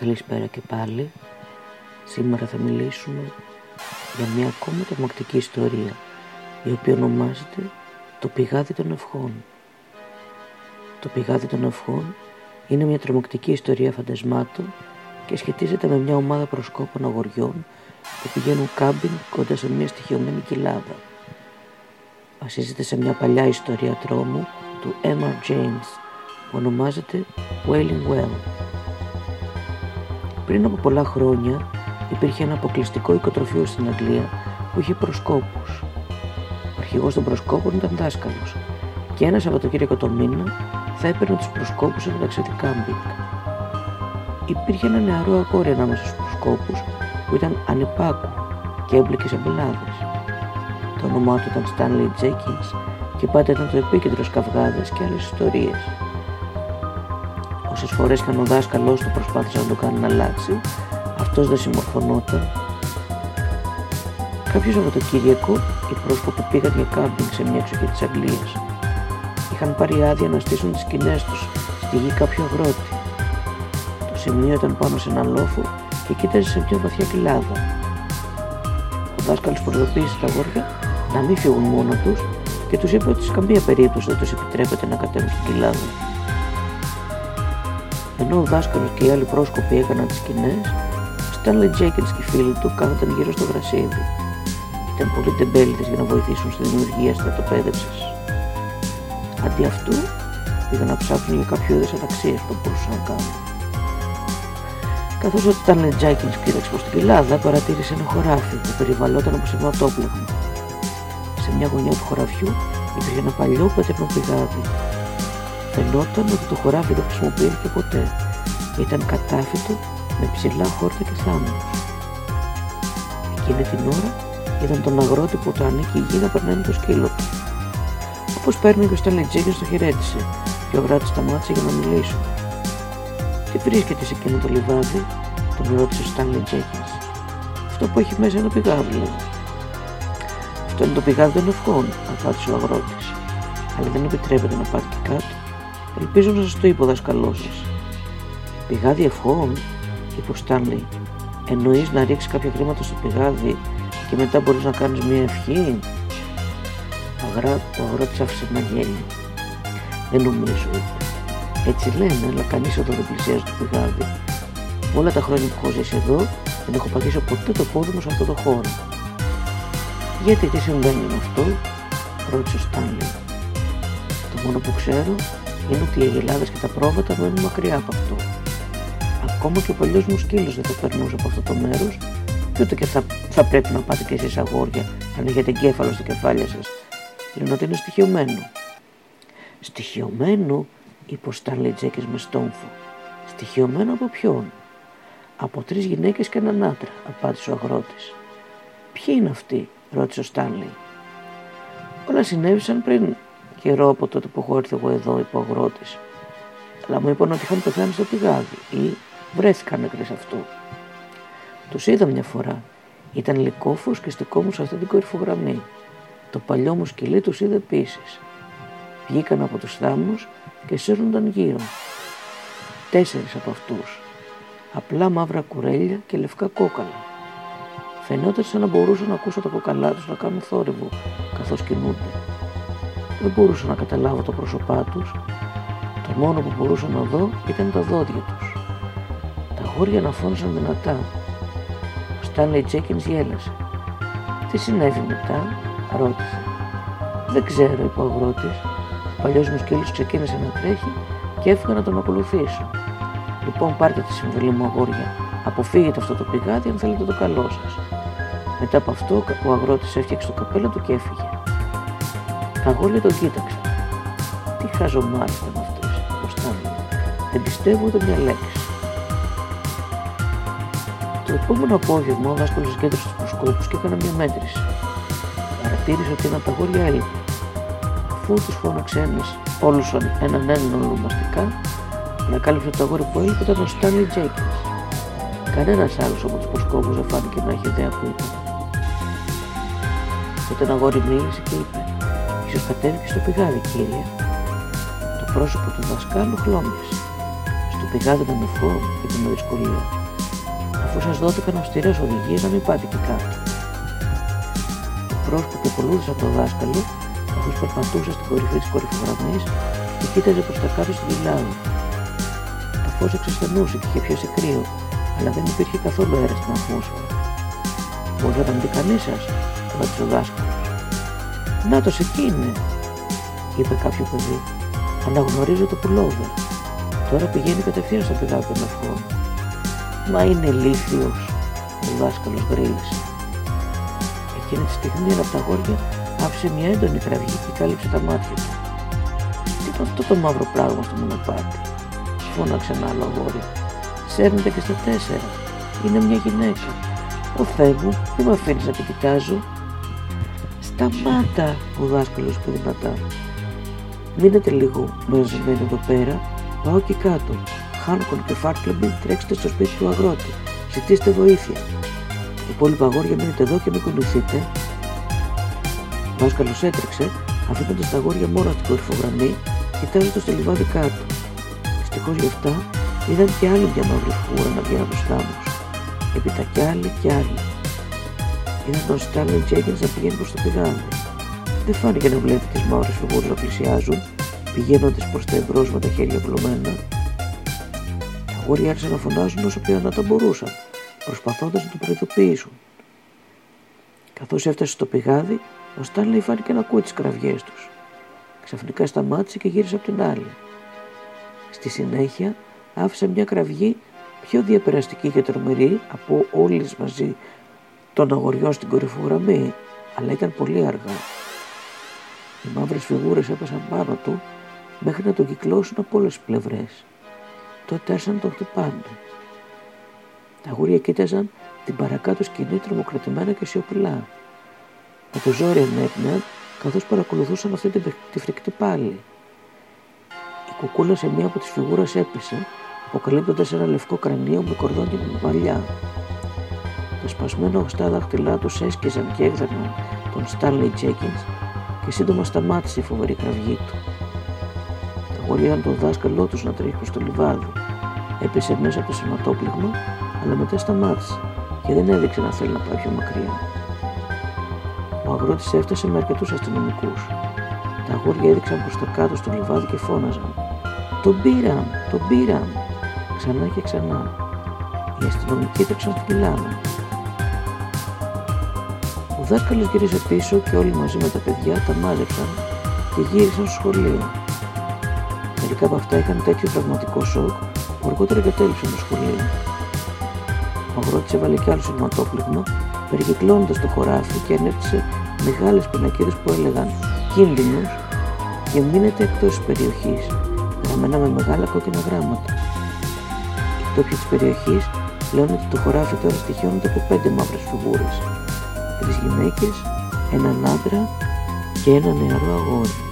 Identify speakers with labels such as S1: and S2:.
S1: Καλησπέρα και πάλι. Σήμερα θα μιλήσουμε για μια ακόμα τρομακτική ιστορία η οποία ονομάζεται το πηγάδι των ευχών. Το πηγάδι των ευχών είναι μια τρομακτική ιστορία φαντασμάτων και σχετίζεται με μια ομάδα προσκόπων αγοριών που πηγαίνουν κάμπινγκ κοντά σε μια στοιχειωμένη κοιλάδα. Βασίζεται σε μια παλιά ιστορία τρόμου του M.R. James που ονομάζεται Wailing Well. Πριν από πολλά χρόνια υπήρχε ένα αποκλειστικό οικοτροφείο στην Αγγλία που είχε προσκόπους. Ο αρχηγός των προσκόπων ήταν δάσκαλος και ένας Σαββατοκύριακο το μήνα θα έπαιρνε τους προσκόπους σε ένα ταξίδι κάμπινγκ. Υπήρχε ένα νεαρό αγόρι ανάμεσα στους προσκόπους που ήταν ανυπάκου και έμπλεκε σε μπελάδες. Το όνομά του ήταν Stanley Jenkins και πάντα ήταν το επίκεντρος καυγάδες και άλλες ιστορίες. Όσες φορές και αν ο δάσκαλός του προσπάθησε να το κάνει να αλλάξει, αυτός δεν συμμορφωνόταν. Κάποιος Σαββατοκύριακο οι πρόσωποι πήγαν για κάμπινγκ σε μια εξοχή της Αγγλίας. Είχαν πάρει άδεια να στήσουν τις σκηνές τους στη γη κάποιου αγρότη. Το σημείο ήταν πάνω σε έναν λόφο και κοίταζε σε μια βαθιά κοιλάδα. Ο δάσκαλος προειδοποίησε τα αγόρια να μην φύγουν μόνο τους και τους είπε ότι σε καμία περίπτωση δεν τους επιτρέπεται να κατέβουν στην κοιλάδα. Ενώ ο δάσκαλος και οι άλλοι πρόσκοποι έκαναν τις σκηνές, ο Στάνλι Τζέκινς και οι φίλοι του κάθονταν γύρω στο γρασίδι. Ήταν πολύ τεμπέληδες για να βοηθήσουν στη δημιουργία στρατοπέδευσης. Αντί αυτού, πήγαν να ψάξουν για κάποιο είδος αταξίες που μπορούσαν να κάνουν. Καθώς ο Στάνλι Τζέκινς κοίταξε προς την κοιλάδα, παρατήρησε ένα χωράφι που περιβαλλόταν από σειρματόπλεγμα. Σε μια γωνιά του χωραφιού υπήρχε ένα παλιό πέτρινο πηγάδι Φαινόταν ότι το χωράφι δεν χρησιμοποιήθηκε ποτέ. Ήταν κατάφυτο με ψηλά χόρτα και θάμνους. Εκείνη την ώρα είδαν τον αγρότη που το ανήκει η γη να περνάει το σκύλο του. Όπως παίρνει και ο Σταλετζίκης το χαιρέτησε και ο αγρότης σταμάτησε για να μιλήσουν. Τι βρίσκεται σε εκείνο το λιβάδι, τον ρώτησε ο Στάνλι Τζέκινς. Αυτό που έχει μέσα ένα πηγάδι, λέει. Αυτό είναι το πηγάδι των ευχών, απάντησε ο αγρότης. Αλλά δεν επιτρέπεται να πάρει και κάτω. Ελπίζω να σας το είπε ο δάσκαλό σα. Πηγάδι ευχών, είπε ο Στάνλι. Εννοείς να ρίξεις κάποια χρήματα στο πηγάδι και μετά μπορείς να κάνεις μια ευχή; Αγρά, ο αγρότη άφησε ένα γέλιο. Δεν νομίζω, είπε. Έτσι λένε, αλλά κανείς εδώ δεν πλησιάζει το πηγάδι. Όλα τα χρόνια που έχω ζήσει εδώ, δεν έχω πατήσει ποτέ το πόδι μου σε αυτό το χώρο. Γιατί τι συμβαίνει με αυτό, ρώτησε ο Στάνλι. Το μόνο που ξέρω είναι ότι οι αγελάδε και τα πρόβατα μένουν μακριά από αυτό. Ακόμα και ο παλιός μου σκύλο δεν θα περνούσε από αυτό το μέρος, και ούτε και θα, θα πρέπει να πάτε κι εσείς αγόρια, αν έχετε εγκέφαλο στα κεφάλια σας. Λένε ότι είναι στοιχειωμένο. Στοιχειωμένο, είπε ο Στάνλι Τζέκης με στόμφο. Στοιχειωμένο από ποιον; Από τρεις γυναίκες και έναν άντρα, απάντησε ο αγρότης. Ποιοι είναι αυτοί, ρώτησε ο Στάνλι. Όλα συνέβησαν πριν καιρό από τότε που έχω έρθει εγώ εδώ, είπε ο αγρότης. Αλλά μου είπαν ότι είχαν πεθάνει στο πηγάδι ή βρέθηκαν νεκροί σε αυτό. Τους είδα μια φορά. Ήταν λικόφο και στεκόμουν σε αυτή την κορυφογραμμή. Το παλιό μου σκυλί τους είδε επίσης. Βγήκαν από τους θάμνους και σέρνονταν γύρω. Τέσσερις από αυτούς. Απλά μαύρα κουρέλια και λευκά κόκαλα. Φαινόταν σαν να μπορούσα να ακούσω τα κοκαλά τους να κάνουν θόρυβο καθώς κινούνται. Δεν μπορούσα να καταλάβω το πρόσωπά τους. Το μόνο που μπορούσα να δω ήταν τα δόντια τους. Τα γόρια να φώνησαν δυνατά. Ο Στάνλεϊ Τζέκινς γέλασε. Τι συνέβη μετά, ρώτησε. Δεν ξέρω, είπε ο αγρότης. Ο παλιός μου σκύλος ξεκίνησε να τρέχει και έφυγα να τον ακολουθήσω. Λοιπόν, πάρτε τη συμβουλή μου, αγόρια. Αποφύγετε αυτό το πηγάδι αν θέλετε το καλό σας. Μετά από αυτό, ο αγρότης έφτιαξε το καπέλο του και έφυγε. Τα αγόρια τον κοίταξαν. Τι χαζομάρι ήταν αυτός, Στάνλι. Δεν πιστεύω ούτε μια λέξη. Το επόμενο απόγευμα ο δάσκαλος κέντρωσε τους προσκόπους και έκανε μια μέτρηση. Παρατήρησε ότι ένα από τα αγόρια έλειπε. Αφού τους φώναξε ένας, όλους έναν έναν ονομαστικά, ανακάλυψε το αγόρι που έλειπε ήταν ο Στάνλι Τζέικινς. Κανένας άλλος από τους προσκόπους δεν φάνηκε να έχει ιδέα που ήταν. Τότε ένα αγόρι μίλησε και είπε Ίσως κατέβηκε στο πηγάδι, κύριε. Το πρόσωπο του δασκάλου χλώμιασε. Στο πηγάδι των ευχών, είπε με δυσκολία. Αφού σας δόθηκαν αυστηρές οδηγίες να μην πάτε και κάτω. Ο πρόσκοπο ακολούθησε τον δάσκαλο, καθώ περπατούσε στην κορυφή της κορυφογραμμής και κοίταζε προς τα κάτω στην κοιλάδα. Το φως εξασθενούσε και είχε πιάσει κρύο, αλλά δεν υπήρχε καθόλου αέρας στην ατμόσφαιρα. Μπορεί να ήταν δει κανείς σας, ρώτησε ο δάσκαλος. Να το εκεί είναι, είπε κάποιο παιδί. Αναγνωρίζω το πουλόβερ. Τώρα πηγαίνει κατευθείαν στο πηγάδι των ευχών. Μα είναι λύθιος, ο δάσκαλος γκρίλησε. Εκείνη τη στιγμή ένα από τα γόρια άφησε μια έντονη κραυγή και κάλυψε τα μάτια του. Τι είναι αυτό το μαύρο πράγμα στο μονοπάτι, φώναξε ένα άλλο αγόρι. Σέρνεται και στα τέσσερα. Είναι μια γυναίκα. Ο Θεέ μου, δεν με αφήνεις να την κοιτάζω. Σταμάτα, ο δάσκαλος είπε δυνατά. Μείνετε λίγο μαζεμένοι εδώ πέρα, πάω και κάτω. Χάνκον και Φάρκλεμπι τρέξτε στο σπίτι του αγρότη. Ζητήστε βοήθεια. Οι υπόλοιπα αγόρια μείνετε εδώ και μην κουνηθείτε. Ο δάσκαλος έτρεξε, αφήνοντας τα αγόρια μόνο στην κορυφογραμμή, κοιτάζοντας το λιβάδι κάτω. Δυστυχώς γι' αυτά είδαν και άλλη μια μαύρη φιγούρα να βγαίνει από τους θάμου. Έπειτα κι άλλοι κι άλλοι. Είδαν τον Στάλιν Τζέγκεν να πηγαίνει προς το πηγάδι. Δεν φάνηκε να βλέπει τις μαύρες φιγούρες να πλησιάζουν, πηγαίνοντας προς τα εμπρός με τα χέρια πλωμένα. Τα αγόρια άρχισαν να φωνάζουν όσο πιο δυνατά μπορούσαν, προσπαθώντας να το προειδοποιήσουν. Καθώς έφτασε στο πηγάδι, ο Στάνλεϊ φάνηκε να ακούει τις κραυγές τους. Ξαφνικά σταμάτησε και γύρισε από την άλλη. Στη συνέχεια άφησε μια κραυγή πιο διαπεραστική και τρομερή από όλες μαζί των αγοριών στην κορυφογραμμή, αλλά ήταν πολύ αργά. Οι μαύρες φιγούρες έπεσαν πάνω του μέχρι να τον κυκλώσουν από όλες τις πλευρές. Τότε άρχισαν να τον χτυπάνε. Τα αγόρια κοίταζαν την παρακάτω σκηνή τρομοκρατημένα και σιωπηλά. Με το ζόρι ανέπνεαν καθώς παρακολουθούσαν αυτή τη, τη φρικτή πάλι. Η κουκούλα σε μία από τις φιγούρες έπεσε, αποκαλύπτοντας ένα λευκό κρανίο με κορδόνια με μαλλιά. Τα σπασμένα οχστά δάχτυλά τους έσκυζαν και έγδερναν τον Stanley Jenkins και σύντομα σταμάτησε η φοβερή κραυγή του. Τα αγόρια τον δάσκαλό τους να τρέχει στο λιβάδι. Έπεσε μέσα από το σηματόπληγμα, αλλά μετά σταμάτησε και δεν έδειξε να θέλει να πάει πιο μακριά. Ο αγρότης έφτασε με αρκετούς αστυνομικούς. Τα αγόρια έδειξαν προς τα κάτω στο λιβάδι και φώναζαν. Τον πήραν, τον πήραν. Ξανά και ξανά. Οι αστυνομικοί έτρεξαν στην κοιλάδα. Ο δάσκαλο γύρισε πίσω και όλοι μαζί με τα παιδιά τα μάζεψαν και γύρισαν στο σχολείο. Μερικά από αυτά είχαν τέτοιο τραυματικό σοκ που αργότερα εγκατέλειψαν το σχολείο. Ο αγρότης έβαλε κι άλλο σωματόπληγμα, περικυκλώνοντα το χωράφι και ανέπτυσε μεγάλες πινακίδες που έλεγαν Κίνδυνος και μείνετε εκτός της περιοχής, γραμμένα με μεγάλα κόκκινα γράμματα. Οι τόποι της περιοχής λένε ότι το χωράφι τώρα στοιχειώνεται από πέντε μαύρες φιγούρες. Τρει γυναίκε, έναν άντρα και ένα νεαρό αγόρι.